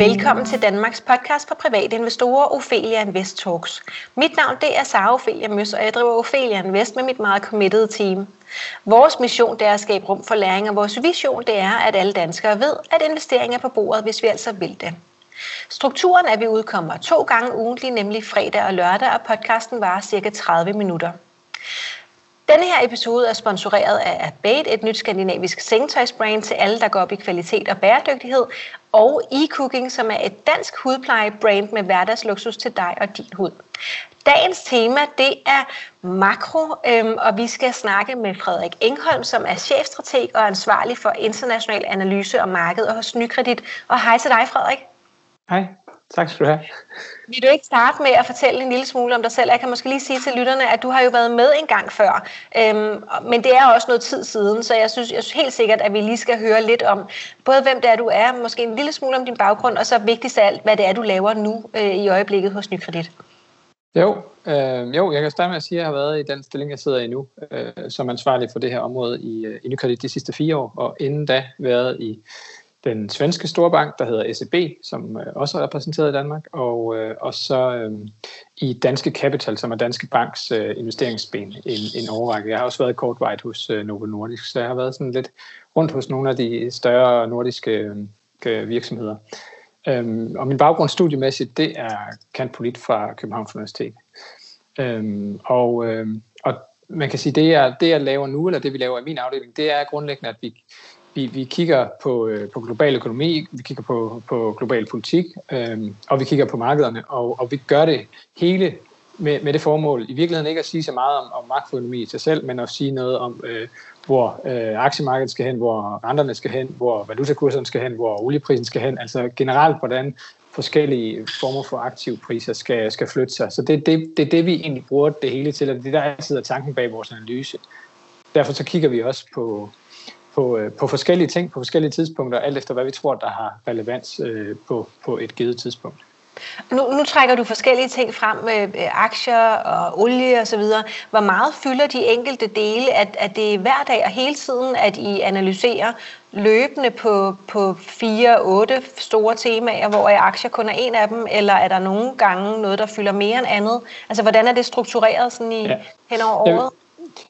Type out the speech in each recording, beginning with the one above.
Velkommen til Danmarks podcast for private investorer, Ophelia Invest Talks. Mit navn det er Sara Ophelia Møs, og jeg driver Ophelia Invest med mit meget committed team. Vores mission det er at skabe rum for læring, og vores vision det er, at alle danskere ved, at investering er på bordet, hvis vi altså vil det. Strukturen er, at vi udkommer to gange ugentlig, nemlig fredag og lørdag, og podcasten varer cirka 30 minutter. Denne her episode er sponsoreret af Abate, et nyt skandinavisk sengtøjsbrand til alle, der går op i kvalitet og bæredygtighed, og e-cooking, som er et dansk hudplejebrand med hverdagsluksus til dig og din hud. Dagens tema det er makro, øhm, og vi skal snakke med Frederik Engholm, som er chefstrateg og ansvarlig for international analyse og marked hos Nykredit. Og hej til dig, Frederik. Hej, tak skal du have. Vil du ikke starte med at fortælle en lille smule om dig selv? Jeg kan måske lige sige til lytterne, at du har jo været med en gang før, øhm, men det er også noget tid siden, så jeg synes, jeg synes helt sikkert, at vi lige skal høre lidt om både hvem det er, du er, måske en lille smule om din baggrund, og så vigtigst af alt, hvad det er, du laver nu øh, i øjeblikket hos Nykredit. Jo, øh, jo, jeg kan starte med at sige, at jeg har været i den stilling, jeg sidder i nu, øh, som ansvarlig for det her område i, øh, i Nykredit de sidste fire år, og inden da været i den svenske storbank, der hedder SEB, som øh, også er repræsenteret i Danmark, og, øh, og så øh, i Danske Capital, som er Danske Banks øh, investeringsben en, en overrække. Jeg har også været kortvejt hos øh, Novo Nordisk, så jeg har været sådan lidt rundt hos nogle af de større nordiske øh, virksomheder. Øhm, og min baggrund studiemæssigt, det er Kant Polit fra Københavns Universitet. Øhm, og, øhm, og man kan sige, det jeg, det jeg laver nu, eller det vi laver i min afdeling, det er grundlæggende, at vi, vi, vi kigger på, øh, på global økonomi, vi kigger på, på global politik, øh, og vi kigger på markederne, og, og vi gør det hele med, med det formål, i virkeligheden ikke at sige så meget om, om makroøkonomi i sig selv, men at sige noget om, øh, hvor øh, aktiemarkedet skal hen, hvor renterne skal hen, hvor valutakurserne skal hen, hvor olieprisen skal hen, altså generelt, hvordan forskellige former for aktivpriser skal, skal flytte sig. Så det, det, det er det, vi egentlig bruger det hele til, og det er der altid er tanken bag vores analyse. Derfor så kigger vi også på, på, øh, på forskellige ting på forskellige tidspunkter, alt efter hvad vi tror, der har relevans øh, på, på et givet tidspunkt. Nu, nu trækker du forskellige ting frem med øh, aktier og olie og så videre. Hvor meget fylder de enkelte dele? At, at det er hver dag og hele tiden, at I analyserer løbende på, på fire, otte store temaer, hvor aktier kun er en af dem, eller er der nogle gange noget, der fylder mere end andet? Altså, hvordan er det struktureret sådan i, ja. hen over året?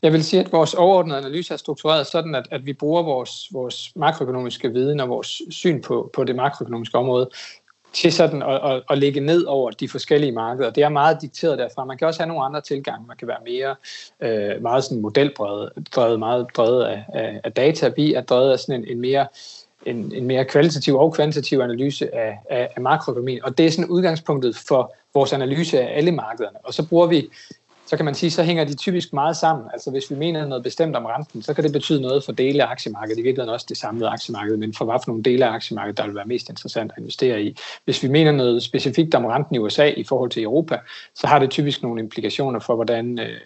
Jeg vil sige, at vores overordnede analyse er struktureret sådan, at, at vi bruger vores, vores makroøkonomiske viden og vores syn på, på det makroøkonomiske område til sådan at, at, at lægge ned over de forskellige markeder. Det er meget dikteret derfra. Man kan også have nogle andre tilgange. Man kan være mere øh, meget sådan modelbredet, drevet, meget drevet af, af, af data. Vi er drevet af sådan en, en mere en, en mere kvalitativ og kvantitativ analyse af, af, af makroøkonomien. Og det er sådan udgangspunktet for vores analyse af alle markederne. Og så bruger vi så kan man sige, så hænger de typisk meget sammen. Altså hvis vi mener noget bestemt om renten, så kan det betyde noget for dele af aktiemarkedet, i virkeligheden også det samlede aktiemarked, men for hvad for nogle dele af aktiemarkedet, der vil være mest interessant at investere i. Hvis vi mener noget specifikt om renten i USA i forhold til Europa, så har det typisk nogle implikationer for, hvordan øh,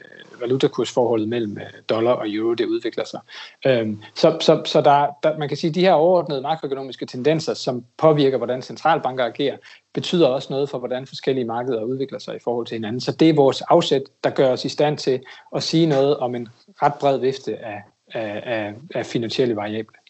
valutakursforholdet mellem øh, dollar og euro det udvikler sig. Øhm, så så, så der, der, man kan sige, at de her overordnede makroøkonomiske tendenser, som påvirker, hvordan centralbanker agerer, betyder også noget for, hvordan forskellige markeder udvikler sig i forhold til hinanden. Så det er vores afsæt, der gør os i stand til at sige noget om en ret bred vifte af, af, af, af finansielle variable.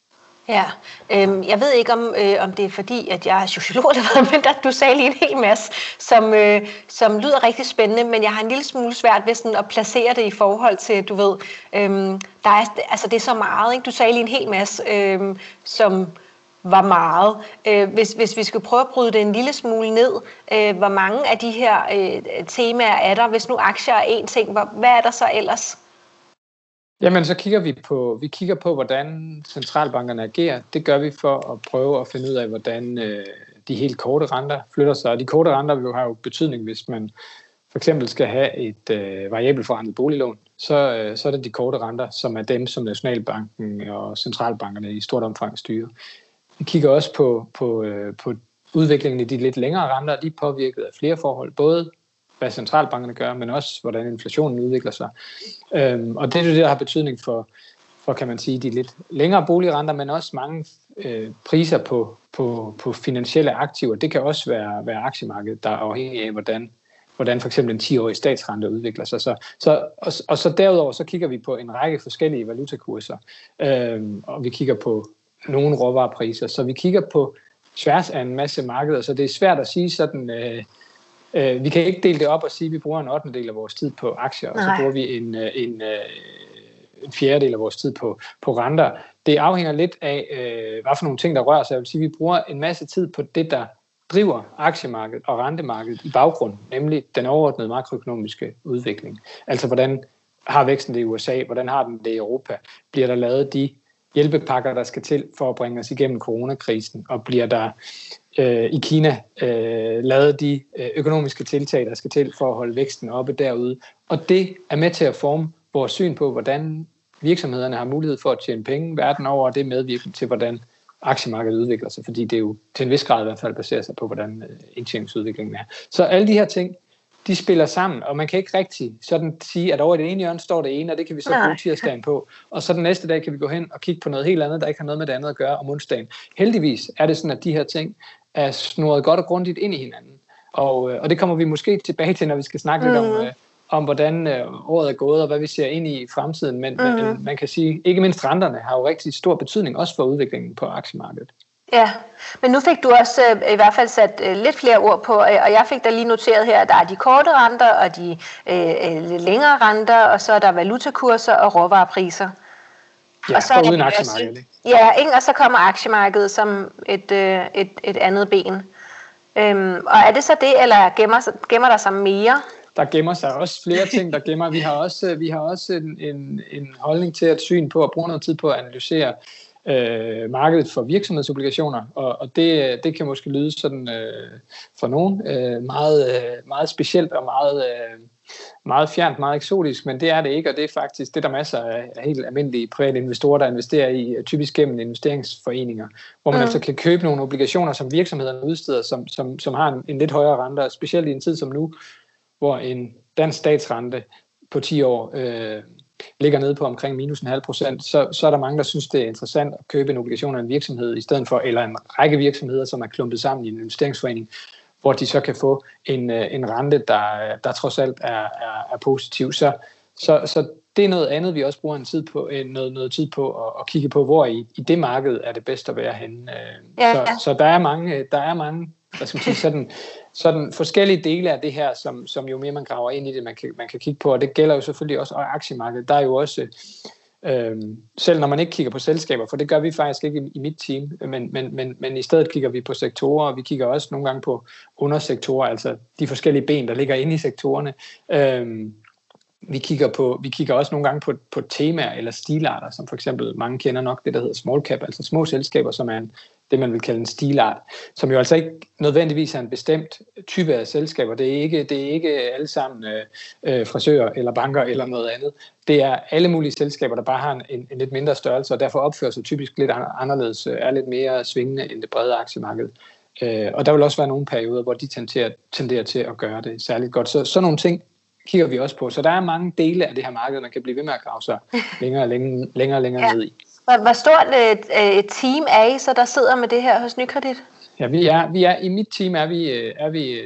Ja, øhm, jeg ved ikke, om, øh, om det er fordi, at jeg er sociolog eller hvad, men der, du sagde lige en hel masse, som, øh, som lyder rigtig spændende, men jeg har en lille smule svært ved sådan at placere det i forhold til, du ved, øhm, der er, altså det er så meget, ikke? Du sagde lige en hel masse, øhm, som var meget. Øh, hvis, hvis vi skulle prøve at bryde det en lille smule ned, øh, hvor mange af de her øh, temaer er der? Hvis nu aktier er en ting, hvor, hvad er der så ellers? Jamen, så kigger vi på, vi kigger på, hvordan centralbankerne agerer. Det gør vi for at prøve at finde ud af, hvordan øh, de helt korte renter flytter sig. Og de korte renter har jo betydning, hvis man for eksempel skal have et øh, variabelt forrentet boliglån, så, øh, så er det de korte renter, som er dem, som Nationalbanken og centralbankerne i stort omfang styrer. Vi kigger også på, på, øh, på udviklingen i de lidt længere renter, de er påvirket af flere forhold, både hvad centralbankerne gør, men også hvordan inflationen udvikler sig. Øhm, og det er det, der har betydning for, for, kan man sige, de lidt længere boligrenter, men også mange øh, priser på, på, på finansielle aktiver. Det kan også være, være aktiemarkedet, der er afhængig af, hvordan, hvordan for eksempel en 10-årig statsrente udvikler sig. Så, så, og, og så derudover så kigger vi på en række forskellige valutakurser, øhm, og vi kigger på nogle råvarepriser. Så vi kigger på tværs af en masse markeder, så det er svært at sige sådan, øh, øh, vi kan ikke dele det op og sige, at vi bruger en 8. del af vores tid på aktier, og så bruger vi en, øh, en, øh, en fjerdedel af vores tid på, på renter. Det afhænger lidt af, øh, hvad for nogle ting, der rører sig. Jeg vil sige, at vi bruger en masse tid på det, der driver aktiemarkedet og rentemarkedet i baggrund, nemlig den overordnede makroøkonomiske udvikling. Altså, hvordan har væksten det i USA? Hvordan har den det i Europa? Bliver der lavet de hjælpepakker, der skal til for at bringe os igennem coronakrisen? Og bliver der øh, i Kina øh, lavet de øh, økonomiske tiltag, der skal til for at holde væksten oppe derude? Og det er med til at forme vores syn på, hvordan virksomhederne har mulighed for at tjene penge verden over, og det medvirker til, hvordan aktiemarkedet udvikler sig, fordi det jo til en vis grad i hvert fald baserer sig på, hvordan øh, indtjeningsudviklingen er. Så alle de her ting, de spiller sammen, og man kan ikke rigtig sådan sige, at over i det ene hjørne står det ene, og det kan vi så Nej. bruge tirsdagen på, og så den næste dag kan vi gå hen og kigge på noget helt andet, der ikke har noget med det andet at gøre om onsdagen. Heldigvis er det sådan, at de her ting er snurret godt og grundigt ind i hinanden, og, øh, og det kommer vi måske tilbage til, når vi skal snakke mm. lidt om, mm. øh, om hvordan øh, året er gået, og hvad vi ser ind i fremtiden, men, mm. men man kan sige, ikke mindst renterne har jo rigtig stor betydning, også for udviklingen på aktiemarkedet. Ja, men nu fik du også øh, i hvert fald sat øh, lidt flere ord på, øh, og jeg fik da lige noteret her, at der er de korte renter og de øh, lidt længere renter, og så er der valutakurser og råvarepriser. Ja, og så er uden aktiemarkedet. Ja, ikke? og så kommer aktiemarkedet som et, øh, et, et andet ben. Øhm, og er det så det, eller gemmer, gemmer der sig mere? Der gemmer sig også flere ting, der gemmer. Vi har også, vi har også en, en, en holdning til at syn på at bruge noget tid på at analysere øh, markedet for virksomhedsobligationer, og, og det, det kan måske lyde sådan øh, for nogen øh, meget, øh, meget specielt og meget, øh, meget fjernt, meget eksotisk, men det er det ikke, og det er faktisk det, der er masser af, helt almindelige private investorer, der investerer i, typisk gennem investeringsforeninger, hvor man mm. altså kan købe nogle obligationer, som virksomhederne udsteder, som, som, som har en, en lidt højere rente, specielt i en tid som nu, hvor en dansk statsrente på 10 år øh, ligger nede på omkring minus en halv procent, så, så er der mange, der synes, det er interessant at købe en obligation af en virksomhed i stedet for, eller en række virksomheder, som er klumpet sammen i en investeringsforening, hvor de så kan få en, øh, en rente, der, der trods alt er, er, er positiv. Så, så, så det er noget andet, vi også bruger en tid på, noget, noget tid på at, at kigge på, hvor i, i det marked er det bedst at være henne. Øh, ja. Så, så der er mange, der er mange hvad skal man sige, sådan, sådan forskellige dele af det her, som, som jo mere man graver ind i det, man kan, man kan kigge på, og det gælder jo selvfølgelig også aktiemarkedet. Der er jo også, øh, selv når man ikke kigger på selskaber, for det gør vi faktisk ikke i, i mit team, men, men, men, men i stedet kigger vi på sektorer, og vi kigger også nogle gange på undersektorer, altså de forskellige ben, der ligger inde i sektorerne. Øh, vi kigger, på, vi kigger også nogle gange på, på temaer eller stilarter, som for eksempel mange kender nok det, der hedder small cap, altså små selskaber, som er en, det, man vil kalde en stilart, som jo altså ikke nødvendigvis er en bestemt type af selskaber. Det er ikke, det er ikke alle sammen øh, øh, frisører eller banker eller noget andet. Det er alle mulige selskaber, der bare har en, en lidt mindre størrelse, og derfor opfører sig typisk lidt anderledes, øh, er lidt mere svingende end det brede aktiemarked. Øh, og der vil også være nogle perioder, hvor de tenderer, tenderer til at gøre det særligt godt. Så sådan nogle ting kigger vi også på. Så der er mange dele af det her marked, man kan blive ved med at grave sig længere og længere, længere, længere ja. ned i. Hvor, hvor stort et, et team er I så, der sidder med det her hos Nykredit? Ja, vi er, vi er, i mit team er vi, øh, er vi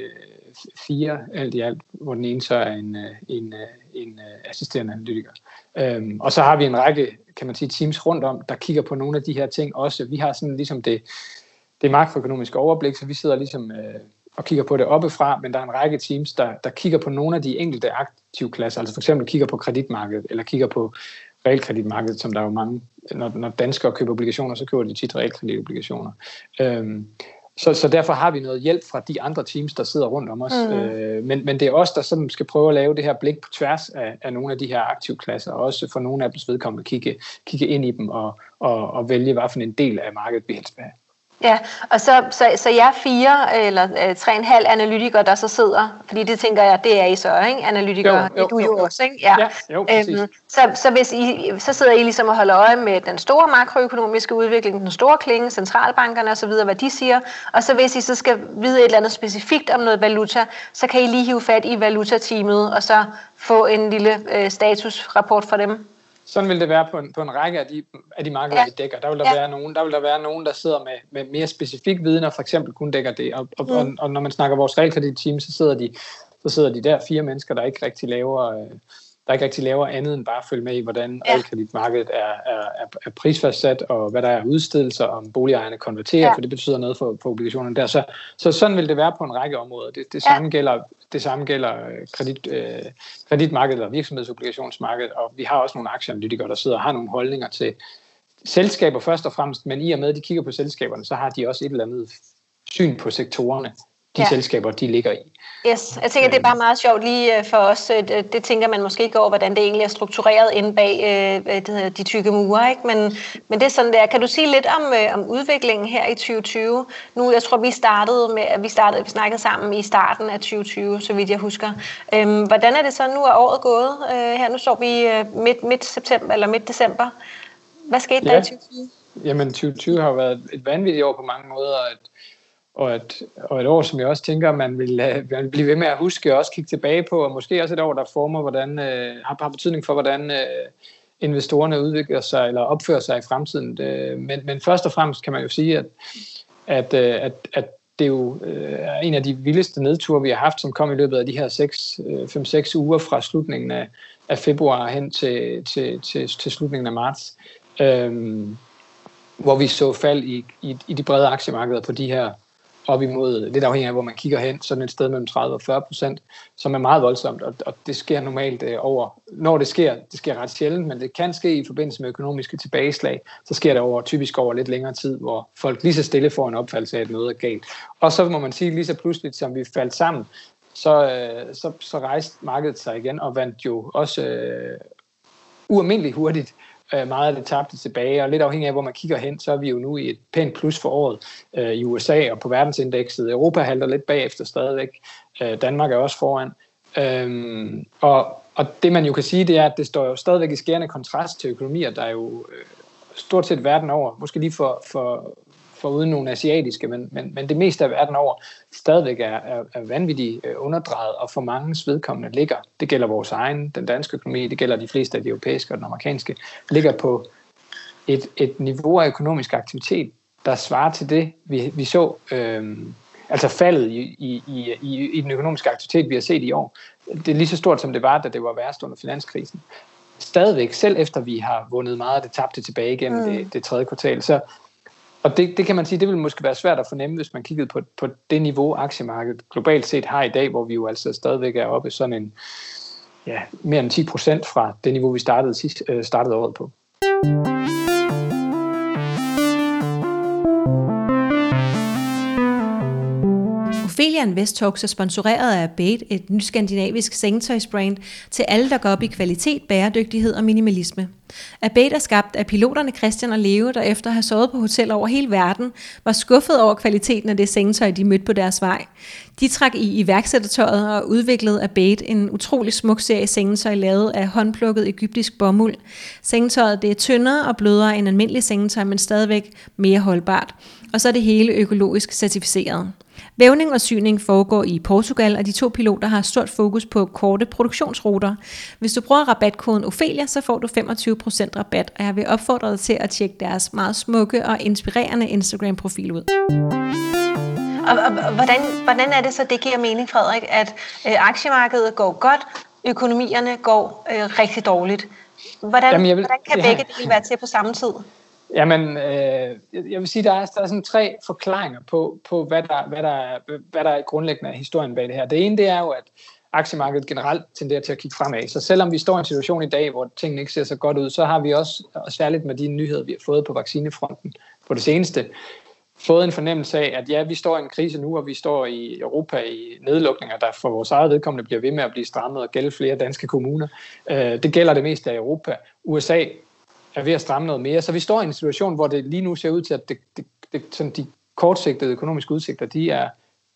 fire alt i alt, hvor den ene så er en, en, en assisterende analytiker. Øhm, og så har vi en række, kan man sige, teams rundt om, der kigger på nogle af de her ting også. Vi har sådan ligesom det, det makroøkonomiske overblik, så vi sidder ligesom øh, og kigger på det oppefra, men der er en række teams, der, der kigger på nogle af de enkelte aktivklasser, altså for eksempel kigger på kreditmarkedet, eller kigger på realkreditmarkedet, som der er jo mange, når, når danskere køber obligationer, så køber de tit realkreditobligationer. Øhm, så, så derfor har vi noget hjælp fra de andre teams, der sidder rundt om os. Mm. Øh, men, men det er os, der sådan skal prøve at lave det her blik på tværs af, af nogle af de her aktivklasser, og også for nogle af dem vedkommende kigge, kigge ind i dem og, og, og vælge, hvad for en del af markedet vi helst vil have. Ja, og så, så, så jeg er fire eller øh, tre en halv analytikere, der så sidder, fordi det tænker jeg, det er I så, ikke? Analytikere, jo, jo, det du jo, jo også, ikke? Ja, ja jo, øhm, så, så, hvis I, så sidder I ligesom og holder øje med den store makroøkonomiske udvikling, den store klinge, centralbankerne osv., hvad de siger, og så hvis I så skal vide et eller andet specifikt om noget valuta, så kan I lige hive fat i valutateamet, og så få en lille øh, statusrapport fra dem. Sådan vil det være på en, på en række af de, af de markeder, ja. vi dækker. Der vil der, ja. være nogen, der vil der være nogen, der sidder med, med mere specifik viden, og for eksempel kun dækker det. Og, og, mm. og, og når man snakker vores realkredit-team, så sidder de så sidder de der fire mennesker, der ikke rigtig laver, øh, der ikke rigtig laver andet end bare at følge med i, hvordan ja. realkreditmarkedet er, er, er, er prisfastsat, og hvad der er udstedelser, om boligejerne konverterer, ja. for det betyder noget for, for obligationerne der. Så, så sådan vil det være på en række områder. Det, det samme ja. gælder det samme gælder øh, kredit, øh, kreditmarkedet eller virksomhedsobligationsmarkedet, og vi har også nogle aktieanalytikere, der sidder og har nogle holdninger til selskaber først og fremmest, men i og med, at de kigger på selskaberne, så har de også et eller andet syn på sektorerne de ja. selskaber, de ligger i. Yes, jeg tænker, det er bare meget sjovt lige øh, for os. Øh, det, det tænker man måske ikke over, hvordan det egentlig er struktureret inde bag øh, det hedder, de tykke mure. Ikke? Men, men det er sådan der. Kan du sige lidt om, øh, om udviklingen her i 2020? Nu, jeg tror, vi startede med, vi startede, vi snakkede sammen i starten af 2020, så vidt jeg husker. Øhm, hvordan er det så nu er året gået? Øh, her nu står vi øh, midt, midt september eller midt december. Hvad skete ja. der i 2020? Jamen 2020 har været et vanvittigt år på mange måder. At og et, og et år, som jeg også tænker, man vil, man vil blive ved med at huske og også kigge tilbage på, og måske også et år, der former, hvordan, øh, har, har betydning for, hvordan øh, investorerne udvikler sig eller opfører sig i fremtiden. Uh, men, men først og fremmest kan man jo sige, at, at, øh, at, at det øh, er jo uh, en af de vildeste nedture, vi har haft, som kom i løbet af de her 5-6 øh, uger fra slutningen af, af februar hen til, til, til, til slutningen af marts. Øh, hvor vi så fald i, i, i de brede aktiemarkeder på de her op imod, lidt afhængig af, hvor man kigger hen, sådan et sted mellem 30 og 40 procent, som er meget voldsomt, og, og det sker normalt øh, over, når det sker, det sker ret sjældent, men det kan ske i forbindelse med økonomiske tilbageslag, så sker det over, typisk over lidt længere tid, hvor folk lige så stille får en opfattelse af, at noget er galt. Og så må man sige, lige så pludselig, som vi faldt sammen, så, øh, så, så rejste markedet sig igen, og vandt jo også øh, ualmindeligt hurtigt øh, meget af det tabte tilbage, og lidt afhængig af, hvor man kigger hen, så er vi jo nu i et pænt plus for året øh, i USA og på verdensindekset. Europa halter lidt bagefter stadigvæk. Øh, Danmark er også foran. Øhm, og, og det man jo kan sige, det er, at det står jo stadigvæk i skærende kontrast til økonomier, der er jo øh, stort set verden over, måske lige for, for, for uden nogle asiatiske, men, men, men det meste af verden over stadigvæk er, er, er vanvittigt øh, underdrejet, og for mange vedkommende ligger, det gælder vores egen, den danske økonomi, det gælder de fleste af de europæiske og den amerikanske, ligger på et, et niveau af økonomisk aktivitet, der svarer til det, vi, vi så, øh, altså faldet i, i, i, i den økonomiske aktivitet, vi har set i år. Det er lige så stort, som det var, da det var værst under finanskrisen. Stadigvæk, selv efter vi har vundet meget af det tabte tilbage igennem mm. det, det tredje kvartal, så, og det, det kan man sige, det vil måske være svært at fornemme, hvis man kiggede på, på det niveau, aktiemarkedet globalt set har i dag, hvor vi jo altså stadigvæk er oppe sådan en, ja, mere end 10 procent fra det niveau, vi startede, sidst, øh, startede året på. Ophelia Invest Talks er sponsoreret af Bait, et nyt skandinavisk sengetøjsbrand til alle, der går op i kvalitet, bæredygtighed og minimalisme. Abate er skabt af piloterne Christian og Leo, der efter at have sovet på hoteller over hele verden, var skuffet over kvaliteten af det sengetøj, de mødte på deres vej. De trak i iværksættertøjet og udviklede Abate en utrolig smuk serie sengetøj lavet af håndplukket egyptisk bomuld. Sengetøjet det er tyndere og blødere end almindelig sengetøj, men stadigvæk mere holdbart. Og så er det hele økologisk certificeret. Vævning og syning foregår i Portugal, og de to piloter har stort fokus på korte produktionsruter. Hvis du bruger rabatkoden Ophelia, så får du 25% rabat, og jeg vil opfordre dig til at tjekke deres meget smukke og inspirerende Instagram-profil ud. Og, og hvordan, hvordan er det så, det giver mening, Frederik, at øh, aktiemarkedet går godt, økonomierne går øh, rigtig dårligt? Hvordan, Jamen, vil, hvordan kan begge dele være til på samme tid? Jamen, øh, jeg vil sige, der er, der er sådan tre forklaringer på, på hvad, der, hvad, der, hvad der er grundlæggende af historien bag det her. Det ene, det er jo, at aktiemarkedet generelt tenderer til at kigge fremad. Så selvom vi står i en situation i dag, hvor tingene ikke ser så godt ud, så har vi også, og særligt med de nyheder, vi har fået på vaccinefronten på det seneste, fået en fornemmelse af, at ja, vi står i en krise nu, og vi står i Europa i nedlukninger, der for vores eget vedkommende bliver ved med at blive strammet og gælde flere danske kommuner. Øh, det gælder det meste af Europa. USA er ved at stramme noget mere. Så vi står i en situation, hvor det lige nu ser ud til, at det, det, det, sådan de kortsigtede økonomiske udsigter, de er,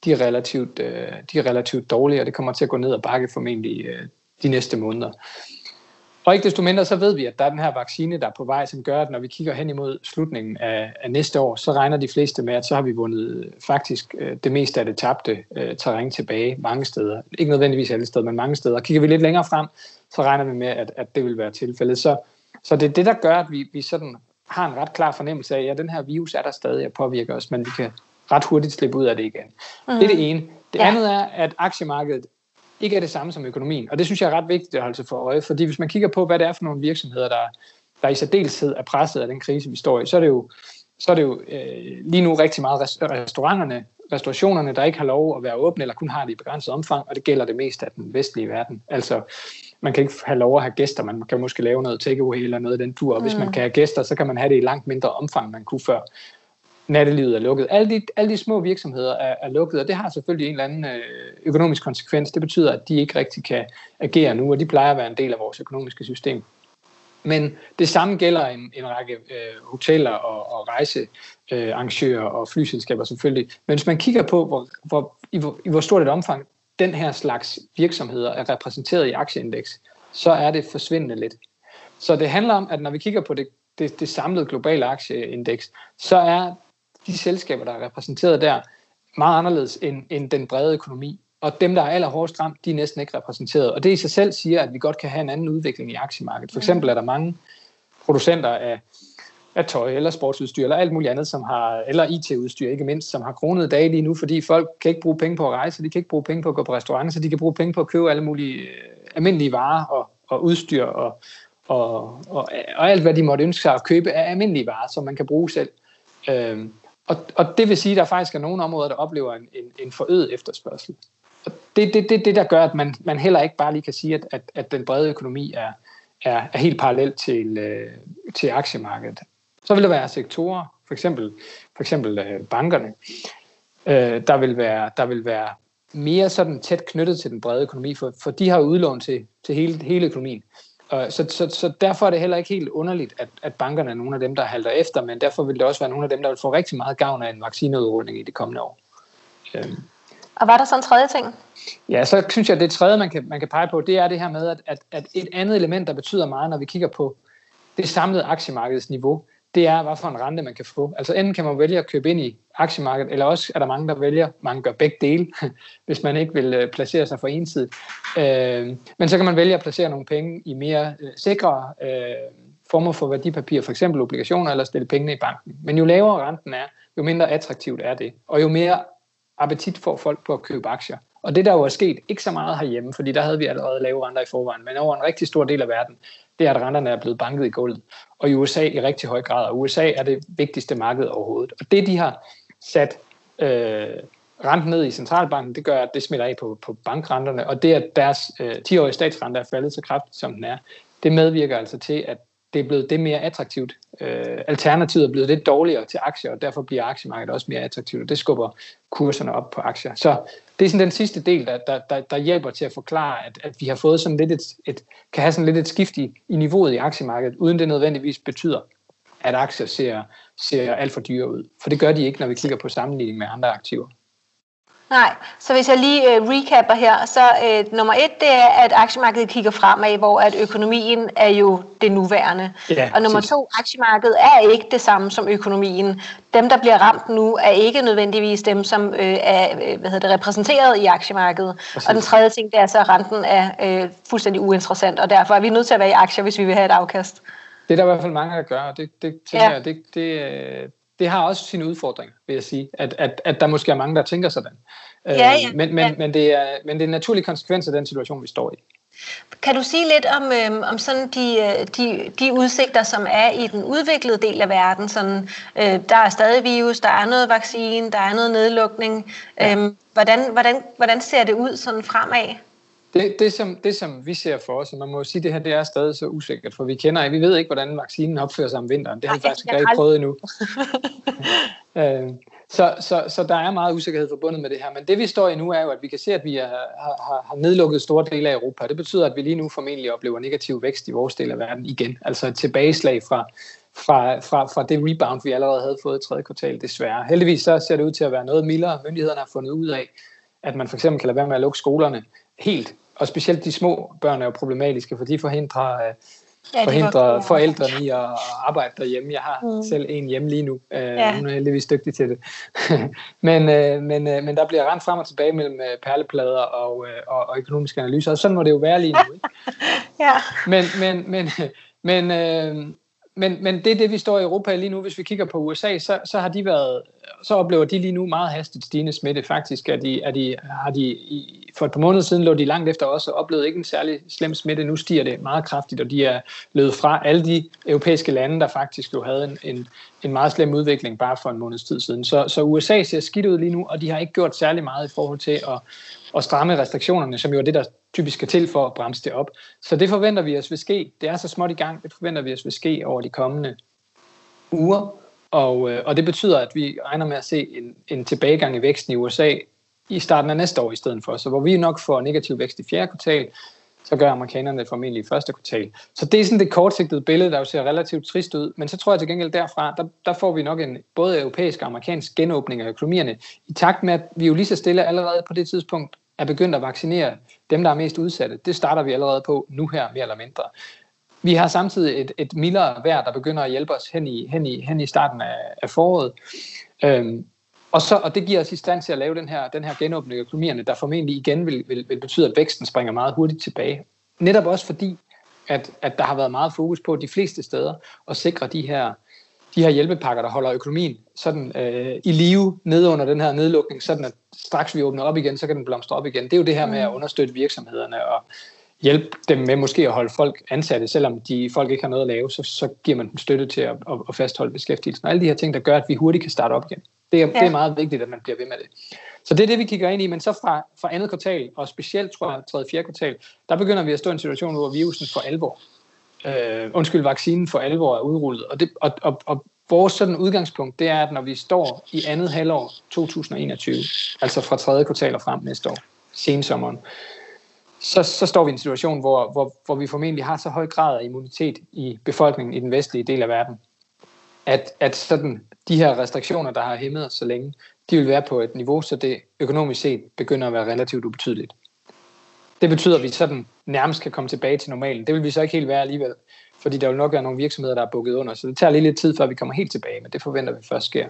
de er, relativt, øh, de er relativt dårlige, og det kommer til at gå ned og bakke formentlig øh, de næste måneder. Og ikke desto mindre, så ved vi, at der er den her vaccine, der er på vej, som gør, at når vi kigger hen imod slutningen af, af næste år, så regner de fleste med, at så har vi vundet øh, faktisk øh, det meste af det tabte øh, terræn tilbage mange steder. Ikke nødvendigvis alle steder, men mange steder. Kigger vi lidt længere frem, så regner vi med, at, at det vil være tilfældet. Så så det er det, der gør, at vi, vi sådan har en ret klar fornemmelse af, at ja, den her virus er der stadig og påvirker os, men vi kan ret hurtigt slippe ud af det igen. Mm. Det er det ene. Det ja. andet er, at aktiemarkedet ikke er det samme som økonomien. Og det synes jeg er ret vigtigt at holde sig for øje, fordi hvis man kigger på, hvad det er for nogle virksomheder, der, der i særdeleshed er presset af den krise, vi står i, så er det jo, så er det jo øh, lige nu rigtig meget restauranterne, restaurationerne, der ikke har lov at være åbne, eller kun har det i begrænset omfang, og det gælder det mest af den vestlige verden. Altså, man kan ikke have lov at have gæster, man kan måske lave noget takeaway eller noget i den tur, og hvis mm. man kan have gæster, så kan man have det i langt mindre omfang, man kunne før. Nattelivet er lukket. Alle de, alle de små virksomheder er, er lukket, og det har selvfølgelig en eller anden øh, økonomisk konsekvens. Det betyder, at de ikke rigtig kan agere nu, og de plejer at være en del af vores økonomiske system. Men det samme gælder en, en række øh, hoteller og, og rejsearrangører øh, og flyselskaber selvfølgelig. Men hvis man kigger på, hvor, hvor, i, hvor, i hvor stort et omfang den her slags virksomheder er repræsenteret i aktieindeks, så er det forsvindende lidt. Så det handler om, at når vi kigger på det, det, det samlede globale aktieindeks, så er de selskaber, der er repræsenteret der, meget anderledes end, end den brede økonomi. Og dem, der er allerhårdest ramt, de er næsten ikke repræsenteret. Og det i sig selv siger, at vi godt kan have en anden udvikling i aktiemarkedet. For eksempel er der mange producenter af, af tøj eller sportsudstyr eller alt muligt andet, som har, eller IT-udstyr ikke mindst, som har kronet dage lige nu, fordi folk kan ikke bruge penge på at rejse, de kan ikke bruge penge på at gå på restaurant, så de kan bruge penge på at købe alle mulige øh, almindelige varer og, og udstyr og, og, og, og alt, hvad de måtte ønske sig at købe af almindelige varer, som man kan bruge selv. Øhm, og, og det vil sige, at der faktisk er nogle områder, der oplever en, en, en forøget efterspørgsel. Og det er det, det, det, der gør, at man, man heller ikke bare lige kan sige, at, at, at den brede økonomi er, er, er helt parallel til, øh, til aktiemarkedet. Så vil der være sektorer, for eksempel, for eksempel øh, bankerne, øh, der, vil være, der vil være mere sådan tæt knyttet til den brede økonomi, for, for de har udlån til, til hele, hele økonomien. Og så, så, så derfor er det heller ikke helt underligt, at, at bankerne er nogle af dem, der halter efter, men derfor vil det også være nogle af dem, der vil få rigtig meget gavn af en vaccineudrulning i de kommende år. Øhm. Og var der så en tredje ting? Ja, så synes jeg, at det tredje, man kan, man kan pege på, det er det her med, at, at, at et andet element, der betyder meget, når vi kigger på det samlede aktiemarkedsniveau, det er, hvad for en rente man kan få. Altså enten kan man vælge at købe ind i aktiemarkedet, eller også er der mange, der vælger, man gør begge dele, hvis man ikke vil øh, placere sig for ensidigt. Øh, men så kan man vælge at placere nogle penge i mere øh, sikre øh, former for værdipapirer, for eksempel obligationer, eller stille pengene i banken. Men jo lavere renten er, jo mindre attraktivt er det, og jo mere appetit får folk på at købe aktier. Og det der jo er sket, ikke så meget herhjemme, fordi der havde vi allerede lave renter i forvejen, men over en rigtig stor del af verden, det er, at renterne er blevet banket i gulvet. Og i USA i rigtig høj grad, og USA er det vigtigste marked overhovedet. Og det, de har sat øh, renten ned i centralbanken, det gør, at det smitter af på, på bankrenterne, og det, at deres øh, 10-årige statsrente er faldet så kraftigt, som den er, det medvirker altså til, at det er blevet det mere attraktivt. Øh, alternativet er blevet lidt dårligere til aktier, og derfor bliver aktiemarkedet også mere attraktivt, og det skubber kurserne op på aktier. Så det er sådan den sidste del, der, der, der, der hjælper til at forklare, at, at vi har fået sådan lidt et, et, kan have sådan lidt et skift i, i niveauet i aktiemarkedet, uden det nødvendigvis betyder, at aktier ser, ser alt for dyre ud. For det gør de ikke, når vi kigger på sammenligning med andre aktiver. Nej, så hvis jeg lige øh, recapper her, så øh, nummer et, det er, at aktiemarkedet kigger fremad, hvor at økonomien er jo det nuværende. Ja, og nummer to, aktiemarkedet er ikke det samme som økonomien. Dem, der bliver ramt nu, er ikke nødvendigvis dem, som øh, er øh, hvad hedder det, repræsenteret i aktiemarkedet. Præcis. Og den tredje ting, det er så, at renten er øh, fuldstændig uinteressant, og derfor er vi nødt til at være i aktier, hvis vi vil have et afkast. Det er der i hvert fald mange, der gør, og det, det tænker ja. jeg, det, det, øh, det har også sine udfordringer, vil jeg sige, at, at, at der måske er mange, der tænker sådan. Ja, ja, øh, men, men, ja. men, det er, men det er en naturlig konsekvens af den situation, vi står i. Kan du sige lidt om, øh, om sådan de, øh, de, de udsigter, som er i den udviklede del af verden? Sådan, øh, der er stadig virus, der er noget vaccine, der er noget nedlukning. Ja. Øh, hvordan, hvordan, hvordan ser det ud sådan fremad? Det, det, som, det, som vi ser for os, og man må jo sige, at det her det er stadig så usikkert, for vi kender vi ved ikke, hvordan vaccinen opfører sig om vinteren. Det har vi faktisk ikke rigtig prøvet endnu. øh, så, så, så der er meget usikkerhed forbundet med det her. Men det vi står i nu er jo, at vi kan se, at vi er, har, har nedlukket store dele af Europa. Det betyder, at vi lige nu formentlig oplever negativ vækst i vores del af verden igen. Altså et tilbageslag fra, fra, fra, fra det rebound, vi allerede havde fået i tredje kvartal, desværre. Heldigvis så ser det ud til at være noget mildere. Myndighederne har fundet ud af, at man for eksempel kan lade være med at lukke skolerne helt og specielt de små børn er jo problematiske, for de forhindrer, øh, ja, forhindrer de forældrene i at arbejde derhjemme. Jeg har mm. selv en hjemme lige nu. Øh, ja. Hun er heldigvis dygtig til det. men, øh, men, men der bliver rent frem og tilbage mellem perleplader og, og, og økonomiske analyser, og sådan må det jo være lige nu. Ikke? ja. Men, men, men, men øh, men, men det er det, vi står i Europa lige nu. Hvis vi kigger på USA, så, så har de været, så oplever de lige nu meget hastigt stigende smitte. Faktisk er de, er de, har de, i, for et par måneder siden lå de langt efter os og oplevede ikke en særlig slem smitte. Nu stiger det meget kraftigt, og de er løbet fra alle de europæiske lande, der faktisk jo havde en, en, en meget slem udvikling bare for en måneds tid siden. Så, så USA ser skidt ud lige nu, og de har ikke gjort særlig meget i forhold til at, at stramme restriktionerne, som jo er det, der typisk skal til for at bremse det op. Så det forventer vi os vil ske. Det er så småt i gang. Det forventer vi os vil ske over de kommende uger. Og, øh, og det betyder, at vi regner med at se en, en tilbagegang i væksten i USA i starten af næste år i stedet for. Så hvor vi nok får negativ vækst i fjerde kvartal, så gør amerikanerne det formentlig i første kvartal. Så det er sådan det kortsigtede billede, der jo ser relativt trist ud. Men så tror jeg til gengæld derfra, der, der får vi nok en både europæisk og amerikansk genåbning af økonomierne, i takt med, at vi jo lige så stille allerede på det tidspunkt er begyndt at vaccinere dem, der er mest udsatte. Det starter vi allerede på nu her, mere eller mindre. Vi har samtidig et, et mildere vejr, der begynder at hjælpe os hen i, hen i, hen i starten af, af foråret. Øhm, og, så, og det giver os i stand til at lave den her, den her genåbning af økonomierne, der formentlig igen vil, vil, vil betyde, at væksten springer meget hurtigt tilbage. Netop også fordi, at, at der har været meget fokus på de fleste steder at sikre de her, de her hjælpepakker, der holder økonomien sådan øh, i live nede under den her nedlukning, sådan at straks vi åbner op igen, så kan den blomstre op igen. Det er jo det her med at mm. understøtte virksomhederne og hjælpe dem med måske at holde folk ansatte, selvom de folk ikke har noget at lave, så, så giver man dem støtte til at, at, at fastholde beskæftigelsen. Og alle de her ting, der gør, at vi hurtigt kan starte op igen. Det er, ja. det er meget vigtigt, at man bliver ved med det. Så det er det, vi kigger ind i, men så fra, fra andet kvartal, og specielt, tror jeg, tredje fjerde kvartal, der begynder vi at stå i en situation, hvor virusen for alvor, øh, undskyld, vaccinen for alvor er udrullet. Og, det, og, og, og vores sådan udgangspunkt, det er, at når vi står i andet halvår 2021, altså fra tredje kvartal og frem næste år, sensommeren, så, så står vi i en situation, hvor, hvor, hvor vi formentlig har så høj grad af immunitet i befolkningen i den vestlige del af verden, at, at sådan de her restriktioner, der har hæmmet os så længe, de vil være på et niveau, så det økonomisk set begynder at være relativt ubetydeligt. Det betyder, at vi sådan nærmest kan komme tilbage til normalen. Det vil vi så ikke helt være alligevel, fordi der vil nok være nogle virksomheder, der er bukket under, så det tager lige lidt tid, før vi kommer helt tilbage, men det forventer vi først sker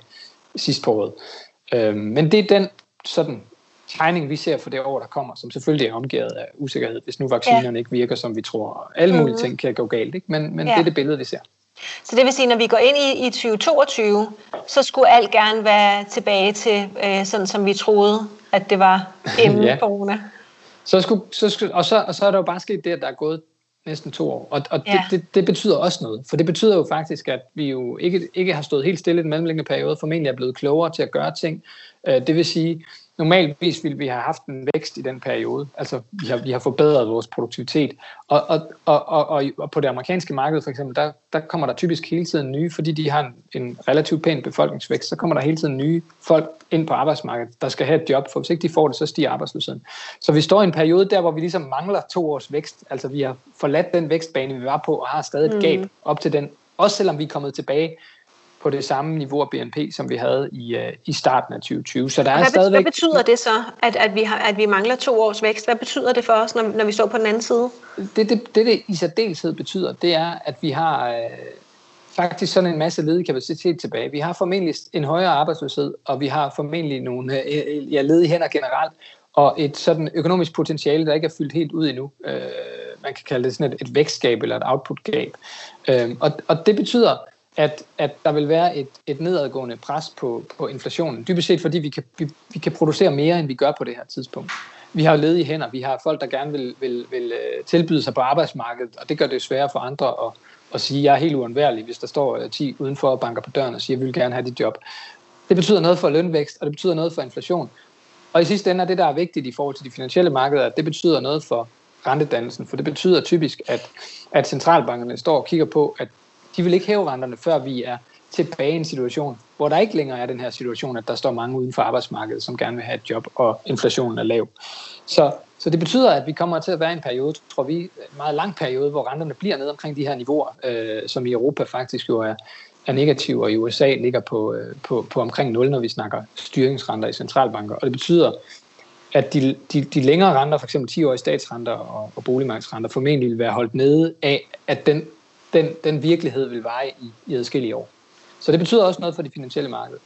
sidst på året. Øhm, men det er den sådan tegning, vi ser for det år, der kommer, som selvfølgelig er omgivet af usikkerhed, hvis nu vaccinerne ja. ikke virker, som vi tror. Alle mulige mm-hmm. ting kan gå galt, ikke? men, men ja. det er det billede, vi ser. Så det vil sige, når vi går ind i, i 2022, så skulle alt gerne være tilbage til, øh, sådan som vi troede, at det var inden ja. corona. Så skulle, så skulle, og, så, og så er der jo bare sket det, at der er gået næsten to år. Og, og ja. det, det, det betyder også noget. For det betyder jo faktisk, at vi jo ikke, ikke har stået helt stille i den mellemliggende periode, formentlig er blevet klogere til at gøre ting. Øh, det vil sige, normalvis ville vi have haft en vækst i den periode. Altså, vi har, vi har forbedret vores produktivitet. Og, og, og, og, og på det amerikanske marked for eksempel, der, der kommer der typisk hele tiden nye, fordi de har en, en relativt pæn befolkningsvækst, så kommer der hele tiden nye folk ind på arbejdsmarkedet, der skal have et job, for hvis ikke de får det, så stiger arbejdsløsheden. Så vi står i en periode der, hvor vi ligesom mangler to års vækst. Altså, vi har forladt den vækstbane, vi var på, og har stadig et gab mm. op til den, også selvom vi er kommet tilbage på det samme niveau af BNP, som vi havde i, uh, i starten af 2020. Så der er hvad, stadigvæk... hvad betyder det så, at, at, vi har, at vi mangler to års vækst? Hvad betyder det for os, når, når vi står på den anden side? Det, det, det, det i særdeleshed betyder, det er, at vi har uh, faktisk sådan en masse ledig kapacitet tilbage. Vi har formentlig en højere arbejdsløshed, og vi har formentlig nogle uh, ja, ledige hænder generelt, og et sådan økonomisk potentiale, der ikke er fyldt helt ud endnu. Uh, man kan kalde det sådan et, et vækstgab eller et output-gab. Uh, og, og det betyder, at, at der vil være et, et nedadgående pres på, på inflationen. Dybest set fordi vi kan, vi, vi kan producere mere, end vi gør på det her tidspunkt. Vi har ledige hænder, vi har folk, der gerne vil, vil, vil øh, tilbyde sig på arbejdsmarkedet, og det gør det sværere for andre at, at sige, at jeg er helt uundværlig, hvis der står øh, 10 udenfor og banker på døren og siger, at jeg vil gerne have dit job. Det betyder noget for lønvækst, og det betyder noget for inflation. Og i sidste ende er det, der er vigtigt i forhold til de finansielle markeder, at det betyder noget for rentedannelsen, for det betyder typisk, at, at centralbankerne står og kigger på, at de vil ikke hæve renterne, før vi er tilbage i en situation, hvor der ikke længere er den her situation, at der står mange uden for arbejdsmarkedet, som gerne vil have et job, og inflationen er lav. Så, så det betyder, at vi kommer til at være i en periode, tror vi, en meget lang periode, hvor renterne bliver ned omkring de her niveauer, øh, som i Europa faktisk jo er, er negative, og i USA ligger på, øh, på, på omkring 0, når vi snakker styringsrenter i centralbanker. Og det betyder, at de, de, de længere renter, f.eks. 10-årige statsrenter og, og boligmarkedsrenter, formentlig vil være holdt nede af, at den den, den virkelighed vil veje i, i adskillige år. Så det betyder også noget for de finansielle markeder.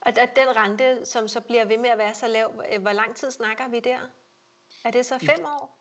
Og den rente, som så bliver ved med at være så lav, hvor lang tid snakker vi der? Er det så fem år?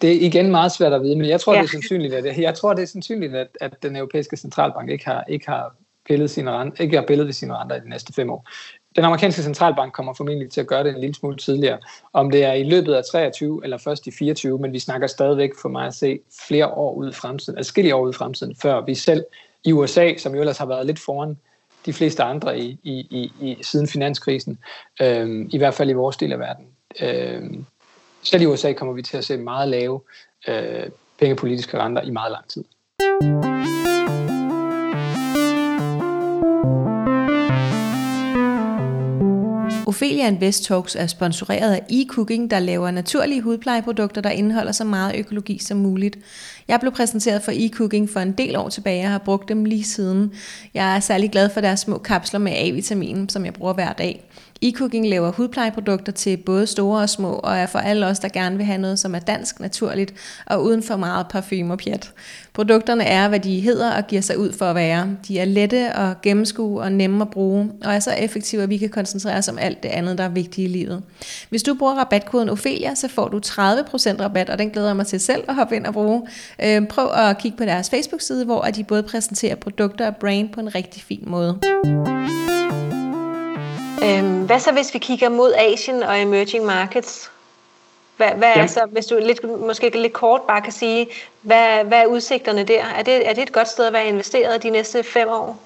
Det er igen meget svært at vide, men jeg tror, ja. det er sandsynligt, at, jeg tror, det er sandsynligt, at, at den europæiske centralbank ikke har, ikke har pillet sine renter, ikke har pillet ved sine renter i de næste fem år. Den amerikanske centralbank kommer formentlig til at gøre det en lille smule tidligere. Om det er i løbet af 23 eller først i 24, men vi snakker stadigvæk for mig at se flere år ud i fremtiden, adskillige år ud i fremtiden, før vi selv i USA, som jo ellers har været lidt foran de fleste andre i, i, i, i siden finanskrisen, øh, i hvert fald i vores del af verden. Øh, selv i USA kommer vi til at se meget lave øh, pengepolitiske renter i meget lang tid. Ophelia Invest Talks er sponsoreret af eCooking, der laver naturlige hudplejeprodukter, der indeholder så meget økologi som muligt. Jeg blev præsenteret for eCooking for en del år tilbage og har brugt dem lige siden. Jeg er særlig glad for deres små kapsler med A-vitamin, som jeg bruger hver dag. E-Cooking laver hudplejeprodukter til både store og små, og er for alle os, der gerne vil have noget, som er dansk, naturligt og uden for meget parfume og pjat. Produkterne er, hvad de hedder og giver sig ud for at være. De er lette og gennemskue og nemme at bruge, og er så effektive, at vi kan koncentrere os om alt det andet, der er vigtigt i livet. Hvis du bruger rabatkoden Ophelia, så får du 30% rabat, og den glæder jeg mig til selv at hoppe ind og bruge. Øh, prøv at kigge på deres Facebook-side, hvor de både præsenterer produkter og brand på en rigtig fin måde. Øhm, hvad så hvis vi kigger mod Asien og emerging markets? Hvad, hvad er så, hvis du lidt, måske lidt kort bare kan sige, hvad, hvad er udsigterne der? Er det, er det et godt sted at være investeret de næste fem år?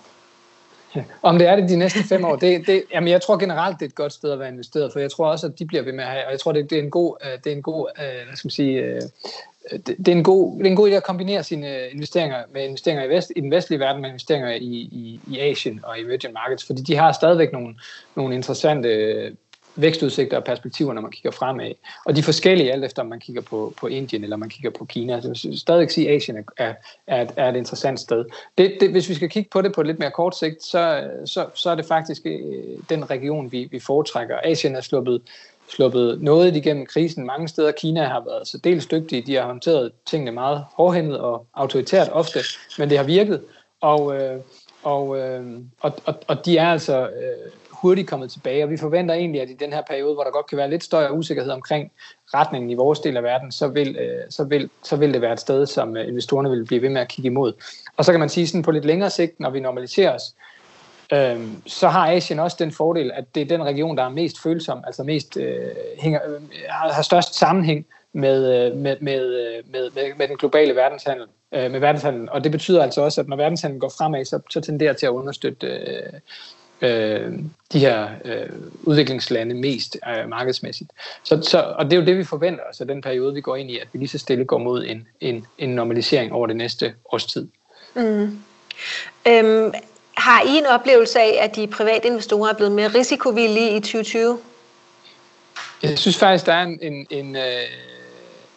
Ja, om det er det de næste fem år, det, det, jamen jeg tror generelt, det er et godt sted at være investeret, for jeg tror også, at de bliver ved med at have, og jeg tror, det, det er en god, øh, det er en god øh, hvad skal man sige, øh, det, det, er en god, det er en god idé at kombinere sine investeringer med investeringer i, vest, i den vestlige verden med investeringer i, i, i Asien og i emerging markets, fordi de har stadigvæk nogle, nogle interessante vækstudsigter og perspektiver, når man kigger fremad. Og de er forskellige, alt efter om man kigger på, på Indien eller man kigger på Kina. Så jeg vil stadig sige, at Asien er, er, et, er et interessant sted. Det, det, hvis vi skal kigge på det på et lidt mere kort sigt, så, så, så er det faktisk øh, den region, vi, vi foretrækker. Asien er sluppet sluppet noget igennem krisen. Mange steder Kina har været så dels dygtige. De har håndteret tingene meget hårdhændet og autoritært ofte, men det har virket. Og, øh, og, øh, og, og, og de er altså øh, hurtigt kommet tilbage, og vi forventer egentlig, at i den her periode, hvor der godt kan være lidt større usikkerhed omkring retningen i vores del af verden, så vil, øh, så vil, så vil det være et sted, som øh, investorerne vil blive ved med at kigge imod. Og så kan man sige sådan på lidt længere sigt, når vi normaliserer os, øh, så har Asien også den fordel, at det er den region, der er mest følsom, altså mest øh, hænger, øh, har størst sammenhæng med, med, med, med, med, med den globale verdenshandel. Øh, med verdenshandel. Og det betyder altså også, at når verdenshandlen går fremad, så, så tenderer til at understøtte øh, øh, de her øh, udviklingslande mest øh, markedsmæssigt. Så, så, og det er jo det, vi forventer os af den periode, vi går ind i, at vi lige så stille går mod en, en, en normalisering over det næste års tid. Mm. Øhm, har I en oplevelse af, at de private investorer er blevet mere risikovillige i 2020? Jeg synes faktisk, der er en, en, en, øh,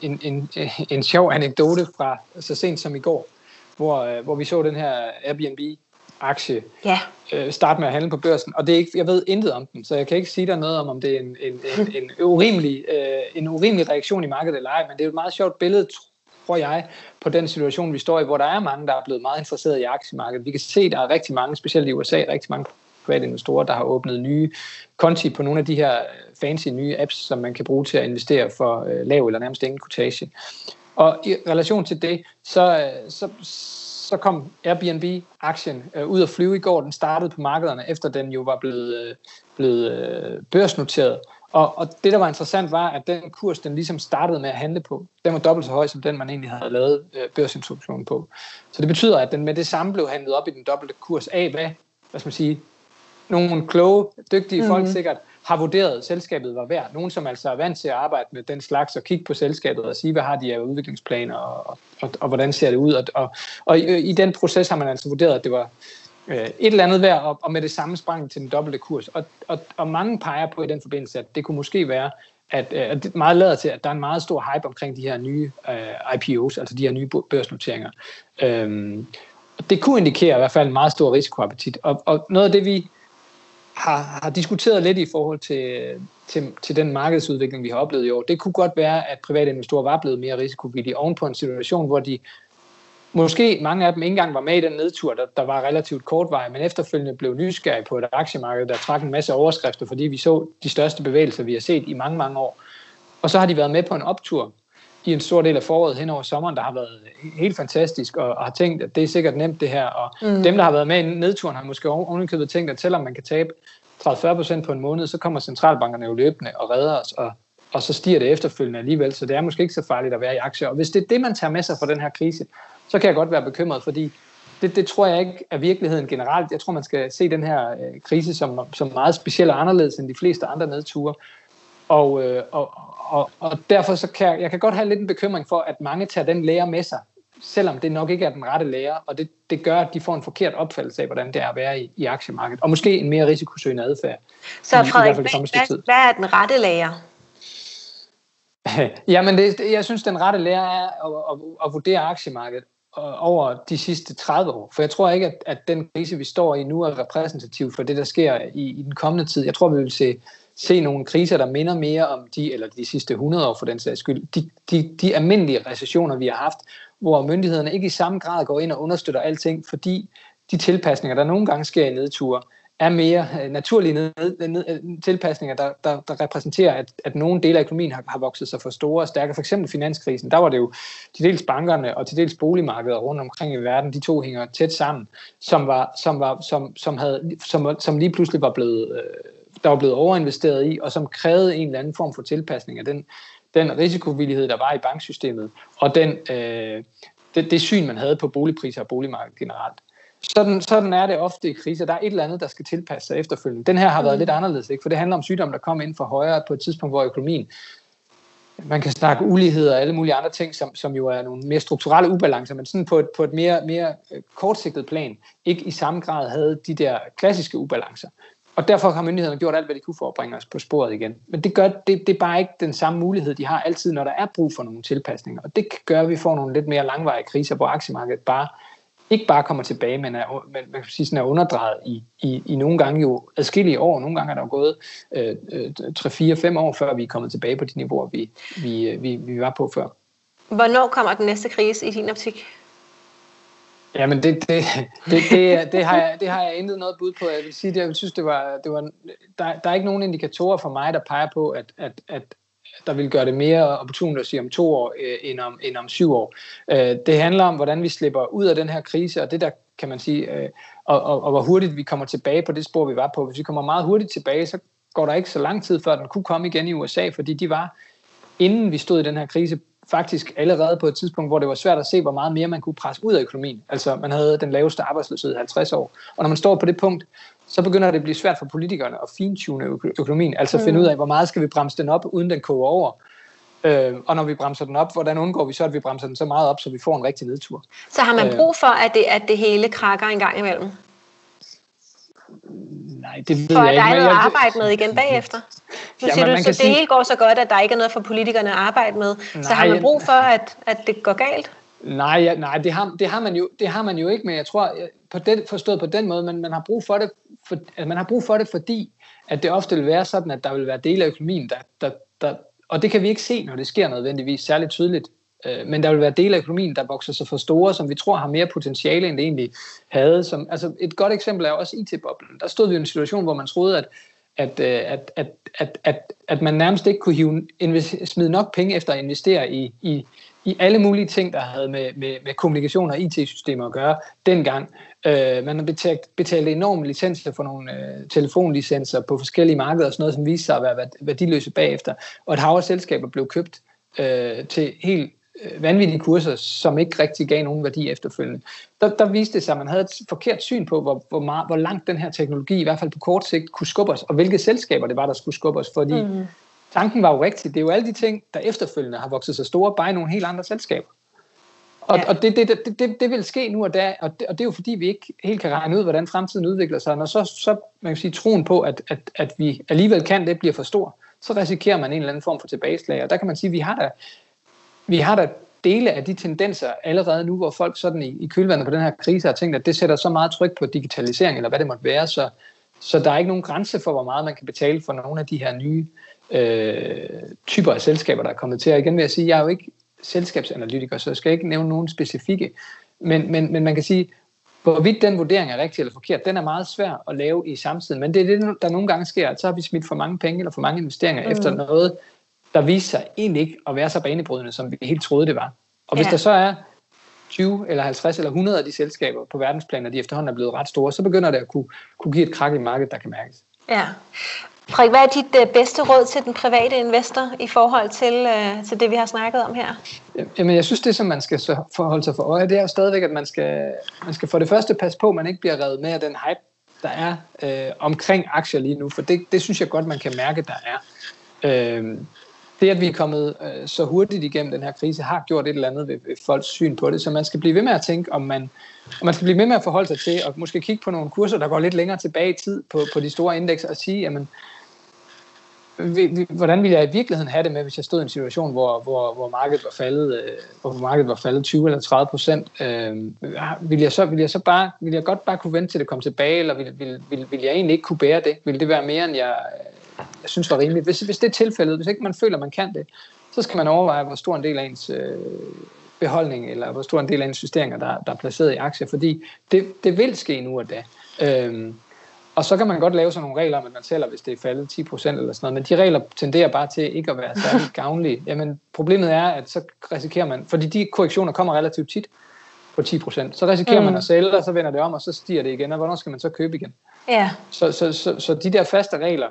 en, en, en sjov anekdote fra så sent som i går, hvor, øh, hvor vi så den her Airbnb-aktie ja. øh, starte med at handle på børsen. Og det er ikke, jeg ved intet om den, så jeg kan ikke sige dig noget om, om det er en, en, en, en, urimelig, øh, en urimelig reaktion i markedet eller ej, men det er et meget sjovt billede, tror jeg, på den situation, vi står i, hvor der er mange, der er blevet meget interesseret i aktiemarkedet. Vi kan se, at der er rigtig mange, specielt i USA, rigtig mange private investorer, der har åbnet nye konti på nogle af de her øh, fancy nye apps, som man kan bruge til at investere for øh, lav eller nærmest ingen quotation. Og i relation til det, så, øh, så, så kom Airbnb-aktien øh, ud at flyve i går. Den startede på markederne, efter den jo var blevet, øh, blevet øh, børsnoteret. Og, og det, der var interessant, var, at den kurs, den ligesom startede med at handle på, den var dobbelt så høj, som den, man egentlig havde lavet øh, børsintroduktionen på. Så det betyder, at den med det samme blev handlet op i den dobbelte kurs af, hvad, hvad skal man sige, nogle kloge, dygtige mm-hmm. folk mhm. sikkert har vurderet, at selskabet var værd. Nogen, som altså er vant til at arbejde med den slags og kigge på selskabet og sige, hvad har de af udviklingsplaner og, og, og, og hvordan ser det ud. Og, og, og i, i den proces har man altså vurderet, at det var, øh, et eller andet værd, og, og med det samme sprang til den dobbelte kurs. Og, og, og mange peger på i den forbindelse, at det kunne måske være, at, øh, at det meget lader til, at der er en meget stor hype omkring de her nye øh, IPOs, altså de her nye børsnoteringer. Øhm, det kunne indikere i hvert fald en meget stor risikoappetit. Og, og noget af det, vi har, har diskuteret lidt i forhold til, til, til den markedsudvikling, vi har oplevet i år, det kunne godt være, at private investorer var blevet mere risikovillige ovenpå en situation, hvor de Måske mange af dem ikke engang var med i den nedtur, der, der var relativt kortvarig, men efterfølgende blev nysgerrige på et aktiemarked, der trak en masse overskrifter, fordi vi så de største bevægelser, vi har set i mange, mange år. Og så har de været med på en optur i en stor del af foråret hen over sommeren, der har været helt fantastisk, og, og har tænkt, at det er sikkert nemt det her, og mm. dem, der har været med i nedturen, har måske ovenikøbet tænkt, at selvom man kan tabe 30-40% på en måned, så kommer centralbankerne jo løbende og redder os, og, og så stiger det efterfølgende alligevel, så det er måske ikke så farligt at være i aktier. Og hvis det er det, man tager med sig fra den her krise, så kan jeg godt være bekymret, fordi det, det tror jeg ikke er virkeligheden generelt. Jeg tror, man skal se den her øh, krise som, som meget speciel og anderledes end de fleste andre nedture. Og, øh, og, og, og derfor så kan jeg, jeg kan godt have lidt en bekymring for, at mange tager den lære med sig, selvom det nok ikke er den rette lære, og det, det gør, at de får en forkert opfattelse af, hvordan det er at være i, i aktiemarkedet, og måske en mere risikosøgende adfærd. Så Frederik, hvad, hvad er den rette lære? Jamen, det, jeg synes, den rette lære er at, at, at vurdere aktiemarkedet over de sidste 30 år. For jeg tror ikke, at, at den krise, vi står i nu, er repræsentativ for det, der sker i, i den kommende tid. Jeg tror, vi vil se, se nogle kriser, der minder mere om de, eller de sidste 100 år for den sags skyld, de, de, de almindelige recessioner, vi har haft, hvor myndighederne ikke i samme grad går ind og understøtter alting, fordi de tilpasninger, der nogle gange sker i nedture, er mere øh, naturlige ned, ned, øh, tilpasninger, der, der, der repræsenterer, at, at nogle dele af økonomien har, har vokset sig for store og stærke. For eksempel finanskrisen, der var det jo til dels bankerne og til dels boligmarkedet rundt omkring i verden, de to hænger tæt sammen, som, var, som, var, som, som, havde, som, som lige pludselig var blevet, øh, der var blevet overinvesteret i, og som krævede en eller anden form for tilpasning af den, den risikovillighed, der var i banksystemet, og den, øh, det, det syn, man havde på boligpriser og boligmarkedet generelt. Sådan, sådan er det ofte i kriser. Der er et eller andet, der skal tilpasse sig efterfølgende. Den her har været mm. lidt anderledes, ikke? for det handler om sygdom, der kommer ind for højre på et tidspunkt, hvor økonomien man kan snakke ulighed og alle mulige andre ting, som, som jo er nogle mere strukturelle ubalancer, men sådan på et, på et mere, mere øh, kortsigtet plan, ikke i samme grad havde de der klassiske ubalancer. Og derfor har myndighederne gjort alt, hvad de kunne for at bringe os på sporet igen. Men det, gør, det, det er bare ikke den samme mulighed, de har altid, når der er brug for nogle tilpasninger. Og det gør, at vi får nogle lidt mere langvarige kriser, hvor aktiemarkedet bare ikke bare kommer tilbage, men er, men, man kan sige, sådan er underdrejet i, i, i nogle gange jo adskillige år. Nogle gange er der jo gået øh, øh 3-4-5 år, før vi er kommet tilbage på de niveauer, vi, vi, øh, vi, vi var på før. Hvornår kommer den næste krise i din optik? Jamen, det, det, det, det, det, har jeg, det har jeg intet noget bud på. Jeg vil sige, det, jeg synes, det var, det var, der, der er ikke nogen indikatorer for mig, der peger på, at, at, at, der vil gøre det mere opportunt at sige om to år øh, end, om, end om syv år. Øh, det handler om, hvordan vi slipper ud af den her krise, og det der kan man sige, øh, og, og, og hvor hurtigt vi kommer tilbage på det spor, vi var på. Hvis vi kommer meget hurtigt tilbage, så går der ikke så lang tid, før den kunne komme igen i USA, fordi de var, inden vi stod i den her krise, faktisk allerede på et tidspunkt, hvor det var svært at se, hvor meget mere man kunne presse ud af økonomien. Altså man havde den laveste arbejdsløshed i 50 år. Og når man står på det punkt, så begynder det at blive svært for politikerne at fintune økonomien, altså mm. finde ud af, hvor meget skal vi bremse den op, uden den koger over. Øh, og når vi bremser den op, hvordan undgår vi så, at vi bremser den så meget op, så vi får en rigtig nedtur? Så har man øh. brug for, at det, at det hele krakker en gang imellem? Nej, det ved for jeg ikke. For der er noget at arbejde med igen bagefter? Nu siger du, så det sige... hele går så godt, at der ikke er noget for politikerne at arbejde med. Nej, så har man brug for, at, at det går galt? Nej, nej det, har, det, har man jo, det har man jo ikke, men jeg tror, på den, forstået på den måde, men man har brug for det, for, at man har brug for det, fordi at det ofte vil være sådan, at der vil være dele af økonomien, der, der, der, og det kan vi ikke se, når det sker nødvendigvis særligt tydeligt, øh, men der vil være dele af økonomien, der vokser sig for store, som vi tror har mere potentiale, end det egentlig havde. Som, altså et godt eksempel er også IT-boblen. Der stod vi i en situation, hvor man troede, at at, øh, at, at, at, at, at man nærmest ikke kunne hive, smide nok penge efter at investere i, i, i alle mulige ting, der havde med, med, med kommunikation og IT-systemer at gøre dengang. Øh, man har betalt, betalt enorme licenser for nogle øh, telefonlicenser på forskellige markeder og sådan noget, som viste sig at være værdiløse bagefter. Og et hav af selskaber blev købt øh, til helt vanvittige kurser, som ikke rigtig gav nogen værdi efterfølgende. Der, der viste det sig, at man havde et forkert syn på, hvor, hvor, meget, hvor langt den her teknologi, i hvert fald på kort sigt, kunne skubbe os, og hvilke selskaber det var, der skulle skubbe os, fordi mm. tanken var jo rigtig. Det er jo alle de ting, der efterfølgende har vokset sig store, bare i nogle helt andre selskaber. Og, ja. og det, det, det, det, det vil ske nu og da, og det, og det er jo fordi, vi ikke helt kan regne ud, hvordan fremtiden udvikler sig. Når så, så man kan sige, troen på, at, at, at vi alligevel kan det, bliver for stor, så risikerer man en eller anden form for tilbageslag. Og der kan man sige, at vi har da, vi har da dele af de tendenser allerede nu, hvor folk sådan i, i kølvandet på den her krise har tænkt, at det sætter så meget tryk på digitalisering, eller hvad det måtte være, så, så der er ikke nogen grænse for, hvor meget man kan betale for nogle af de her nye øh, typer af selskaber, der er kommet til. Og igen vil jeg sige, jeg er jo ikke selskabsanalytiker, så jeg skal ikke nævne nogen specifikke. Men, men, men man kan sige, hvorvidt den vurdering er rigtig eller forkert, den er meget svær at lave i samtiden. Men det er det, der nogle gange sker, at så har vi smidt for mange penge eller for mange investeringer mm. efter noget, der viste sig egentlig ikke at være så banebrydende, som vi helt troede, det var. Og hvis Ja. der så er 20 eller 50 eller 100 af de selskaber på verdensplan, og de efterhånden er blevet ret store, så begynder det at kunne, kunne give et krak i markedet, der kan mærkes. Ja. Frederik, hvad er dit øh, bedste råd til den private investor i forhold til, øh, til det, vi har snakket om her? Jamen, jeg synes, det som man skal så forholde sig for øje, det er jo stadigvæk, at man skal, man skal for det første passe på, at man ikke bliver revet med af den hype, der er øh, omkring aktier lige nu, for det, det synes jeg godt, man kan mærke, der er. Øh, det, at vi er kommet øh, så hurtigt igennem den her krise, har gjort et eller andet ved, ved folks syn på det, så man skal blive ved med at tænke, om man, om man skal blive ved med at forholde sig til, og måske kigge på nogle kurser, der går lidt længere tilbage i tid på, på de store indekser, og sige, jamen, vi- hvordan ville jeg i virkeligheden have det med, hvis jeg stod i en situation, hvor, hvor, hvor markedet var faldet, øh, hvor markedet var faldet 20 eller 30 procent, øh, ville jeg så, ville jeg så bare, ville jeg godt bare kunne vente til det kom tilbage, eller ville, ville, ville, ville jeg egentlig ikke kunne bære det? Ville det være mere, end jeg, jeg synes var rimeligt? Hvis, hvis det er tilfældet, hvis ikke man føler, man kan det, så skal man overveje, hvor stor en del af ens øh, beholdning, eller hvor stor en del af ens justeringer, der, der er placeret i aktier, fordi det, det vil ske nu og da. Øh, og så kan man godt lave sådan nogle regler om, at man sælger, hvis det er faldet 10% eller sådan noget, men de regler tenderer bare til ikke at være særlig gavnlige. Jamen, problemet er, at så risikerer man, fordi de korrektioner kommer relativt tit på 10%, så risikerer mm. man at sælge, og så vender det om, og så stiger det igen, og hvornår skal man så købe igen? Ja, Så, så, så, så de der faste regler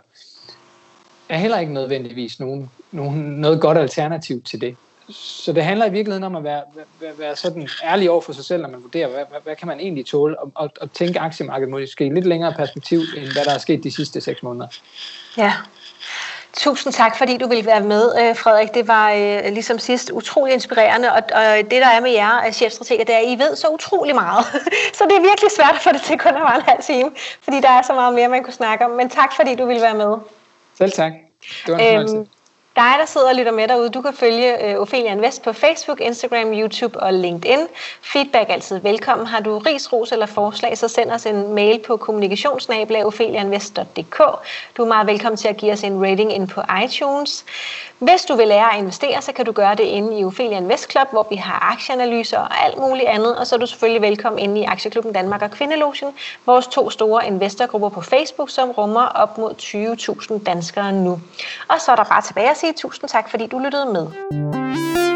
er heller ikke nødvendigvis nogen, nogen, noget godt alternativ til det. Så det handler i virkeligheden om at være, være, være sådan ærlig over for sig selv, når man vurderer, hvad, hvad, hvad kan man egentlig tåle, og, og, og tænke aktiemarkedet måske i lidt længere perspektiv, end hvad der er sket de sidste seks måneder. ja. Tusind tak, fordi du ville være med, øh, Frederik. Det var øh, ligesom sidst utrolig inspirerende, og, det der er med jer, chefstrateger, det er, at I ved så utrolig meget. så det er virkelig svært at få det til kun at være en halv time, fordi der er så meget mere, man kunne snakke om. Men tak, fordi du ville være med. Selv tak. Det var en fornøjelse. Øhm, dig, der sidder og lytter med derude, du kan følge øh, Ophelia Invest på Facebook, Instagram, YouTube og LinkedIn. Feedback er altid velkommen. Har du ris, ros eller forslag, så send os en mail på kommunikationsnabelag.opheliainvest.dk. Du er meget velkommen til at give os en rating ind på iTunes. Hvis du vil lære at investere, så kan du gøre det inde i Ophelia Invest Club, hvor vi har aktieanalyser og alt muligt andet. Og så er du selvfølgelig velkommen inde i Aktieklubben Danmark og Kvindelogen, vores to store investorgrupper på Facebook, som rummer op mod 20.000 danskere nu. Og så er der bare tilbage at sige tusind tak, fordi du lyttede med.